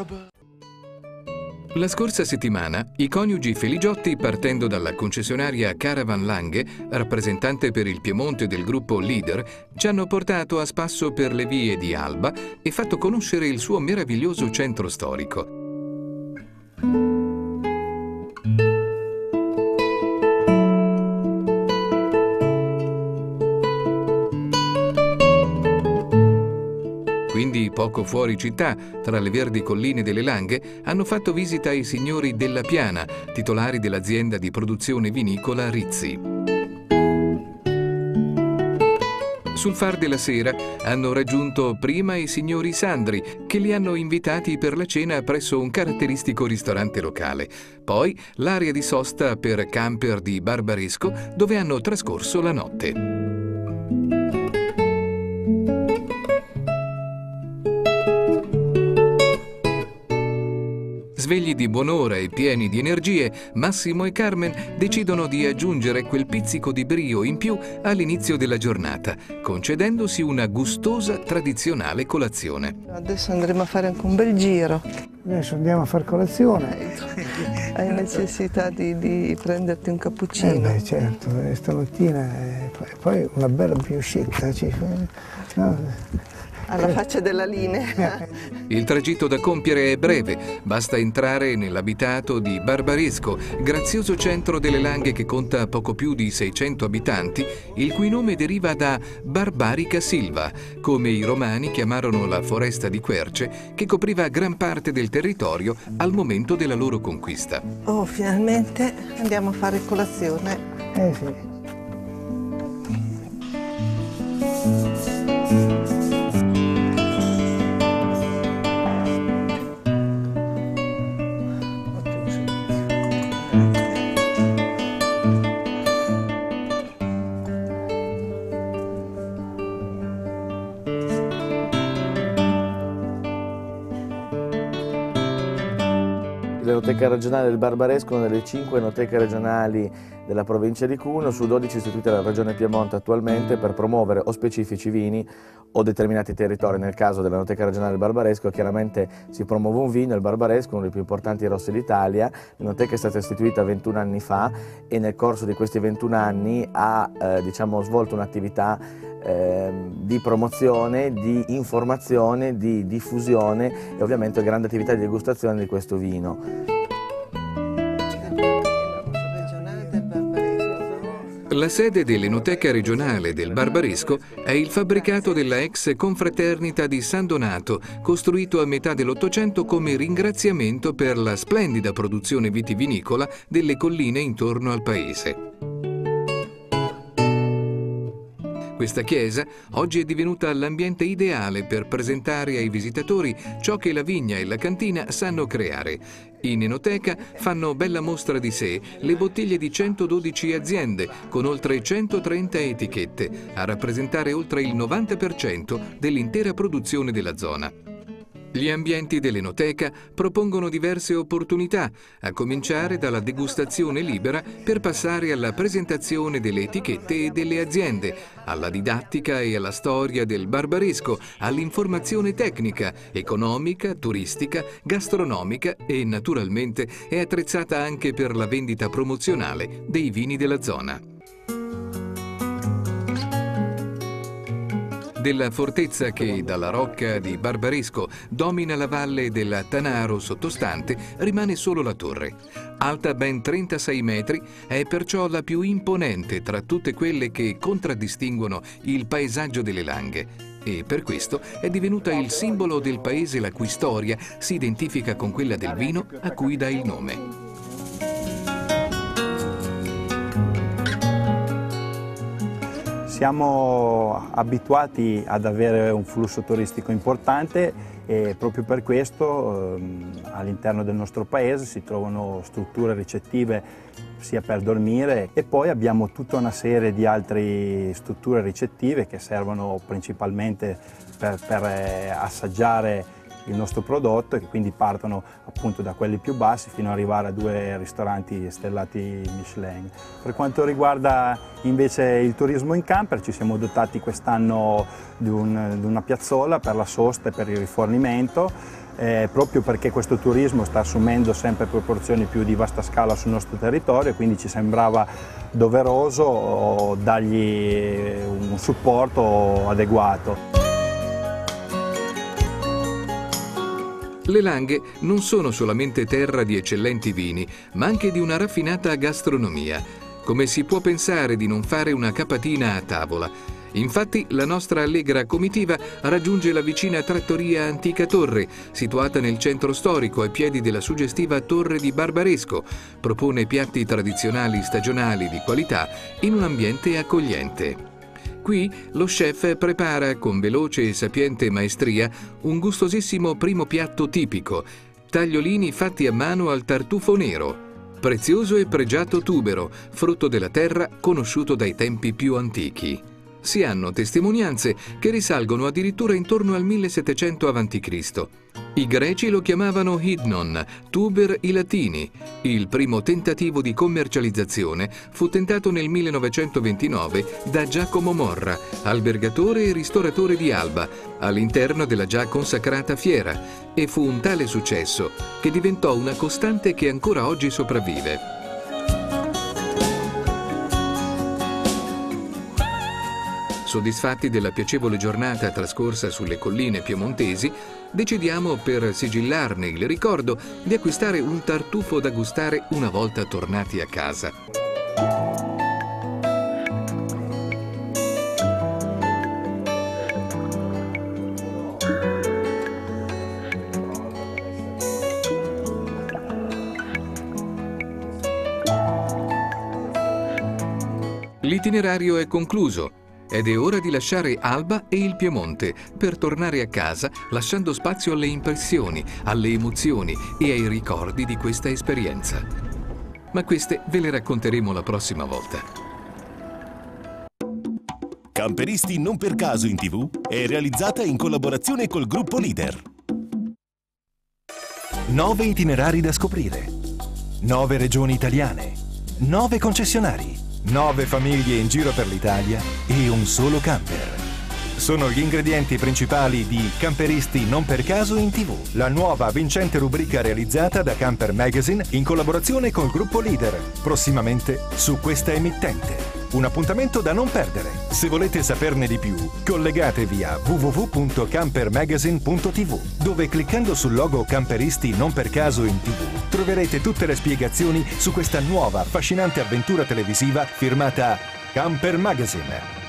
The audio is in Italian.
Adorable. La scorsa settimana i coniugi Feligiotti, partendo dalla concessionaria Caravan Langhe, rappresentante per il Piemonte del gruppo Leader, ci hanno portato a spasso per le vie di Alba e fatto conoscere il suo meraviglioso centro storico. Poco fuori città, tra le verdi colline delle Langhe, hanno fatto visita ai signori Della Piana, titolari dell'azienda di produzione vinicola Rizzi. Sul far della sera hanno raggiunto prima i signori Sandri, che li hanno invitati per la cena presso un caratteristico ristorante locale. Poi l'area di sosta per camper di Barbaresco, dove hanno trascorso la notte. Svegli di buon'ora e pieni di energie, Massimo e Carmen decidono di aggiungere quel pizzico di brio in più all'inizio della giornata, concedendosi una gustosa tradizionale colazione. Adesso andremo a fare anche un bel giro. Adesso andiamo a fare colazione. Hai necessità di, di prenderti un Eh cappuccino? beh, certo, eh, stamattina eh, poi- poi una bella brioscetta. ci no, Alla faccia della linea. Il tragitto da compiere è breve, basta entrare nell'abitato di Barbaresco, grazioso centro delle Langhe che conta poco più di 600 abitanti, il cui nome deriva da Barbarica Silva, come i romani chiamarono la foresta di querce che copriva gran parte del territorio al momento della loro conquista. Oh, finalmente andiamo a fare colazione. eh sì. L'Enoteca regionale del Barbaresco una delle cinque enoteche regionali della provincia di Cuneo, su 12 istituite dalla regione Piemonte attualmente per promuovere o specifici vini o determinati territori. Nel caso dell'Enoteca regionale del Barbaresco chiaramente si promuove un vino, il Barbaresco, uno dei più importanti rossi d'Italia. L'Enoteca è stata istituita 21 anni fa e nel corso di questi 21 anni ha eh, diciamo, svolto un'attività ehm, di promozione, di informazione, di diffusione e ovviamente grande attività di degustazione di questo vino. La sede dell'Enoteca regionale del Barbaresco è il fabbricato della ex confraternita di San Donato, costruito a metà dell'Ottocento come ringraziamento per la splendida produzione vitivinicola delle colline intorno al paese. Questa chiesa oggi è divenuta l'ambiente ideale per presentare ai visitatori ciò che la vigna e la cantina sanno creare. In enoteca fanno bella mostra di sé le bottiglie di 112 aziende con oltre 130 etichette, a rappresentare oltre il 90% dell'intera produzione della zona. Gli ambienti dell'Enoteca propongono diverse opportunità, a cominciare dalla degustazione libera per passare alla presentazione delle etichette e delle aziende, alla didattica e alla storia del barbaresco, all'informazione tecnica, economica, turistica, gastronomica e naturalmente è attrezzata anche per la vendita promozionale dei vini della zona. Della fortezza che dalla rocca di Barbaresco domina la valle del Tanaro sottostante rimane solo la torre. Alta ben 36 metri, è perciò la più imponente tra tutte quelle che contraddistinguono il paesaggio delle Langhe e per questo è divenuta il simbolo del paese la cui storia si identifica con quella del vino a cui dà il nome. Siamo abituati ad avere un flusso turistico importante e proprio per questo ehm, all'interno del nostro paese si trovano strutture ricettive sia per dormire e poi abbiamo tutta una serie di altre strutture ricettive che servono principalmente per, per eh, assaggiare il nostro prodotto e quindi partono appunto da quelli più bassi fino ad arrivare a due ristoranti stellati Michelin. Per quanto riguarda invece il turismo in camper ci siamo dotati quest'anno di, un- di una piazzola per la sosta e per il rifornimento eh, proprio perché questo turismo sta assumendo sempre proporzioni più di vasta scala sul nostro territorio, quindi ci sembrava doveroso dargli un supporto adeguato. Le Langhe non sono solamente terra di eccellenti vini, ma anche di una raffinata gastronomia. Come si può pensare di non fare una capatina a tavola? Infatti la nostra allegra comitiva raggiunge la vicina trattoria Antica Torre, situata nel centro storico ai piedi della suggestiva Torre di Barbaresco. Propone piatti tradizionali stagionali di qualità in un ambiente accogliente. Qui lo chef prepara con veloce e sapiente maestria un gustosissimo primo piatto tipico, tagliolini fatti a mano al tartufo nero, prezioso e pregiato tubero, frutto della terra conosciuto dai tempi più antichi. Si hanno testimonianze che risalgono addirittura intorno al 1700 a.C. I greci lo chiamavano hidnon, tuber i latini. Il primo tentativo di commercializzazione fu tentato nel 1929 da Giacomo Morra, albergatore e ristoratore di Alba, all'interno della già consacrata fiera, e fu un tale successo che diventò una costante che ancora oggi sopravvive. Soddisfatti della piacevole giornata trascorsa sulle colline piemontesi, decidiamo per sigillarne il ricordo di acquistare un tartufo da gustare una volta tornati a casa. L'itinerario è concluso ed è ora di lasciare Alba e il Piemonte per tornare a casa lasciando spazio alle impressioni, alle emozioni e ai ricordi di questa esperienza. Ma queste ve le racconteremo la prossima volta. Camperisti non per caso in tv è realizzata in collaborazione col gruppo Leader. Nove itinerari da scoprire. Nove regioni italiane. Nove concessionari. Nove famiglie in giro per l'Italia e un solo camper. Sono gli ingredienti principali di Camperisti non per caso in tv, la nuova vincente rubrica realizzata da Camper Magazine in collaborazione col gruppo Leader, prossimamente su questa emittente. Un appuntamento da non perdere. Se volete saperne di più, collegatevi a www.campermagazine.tv, dove cliccando sul logo Camperisti non per caso in tv troverete tutte le spiegazioni su questa nuova affascinante avventura televisiva firmata Camper Magazine.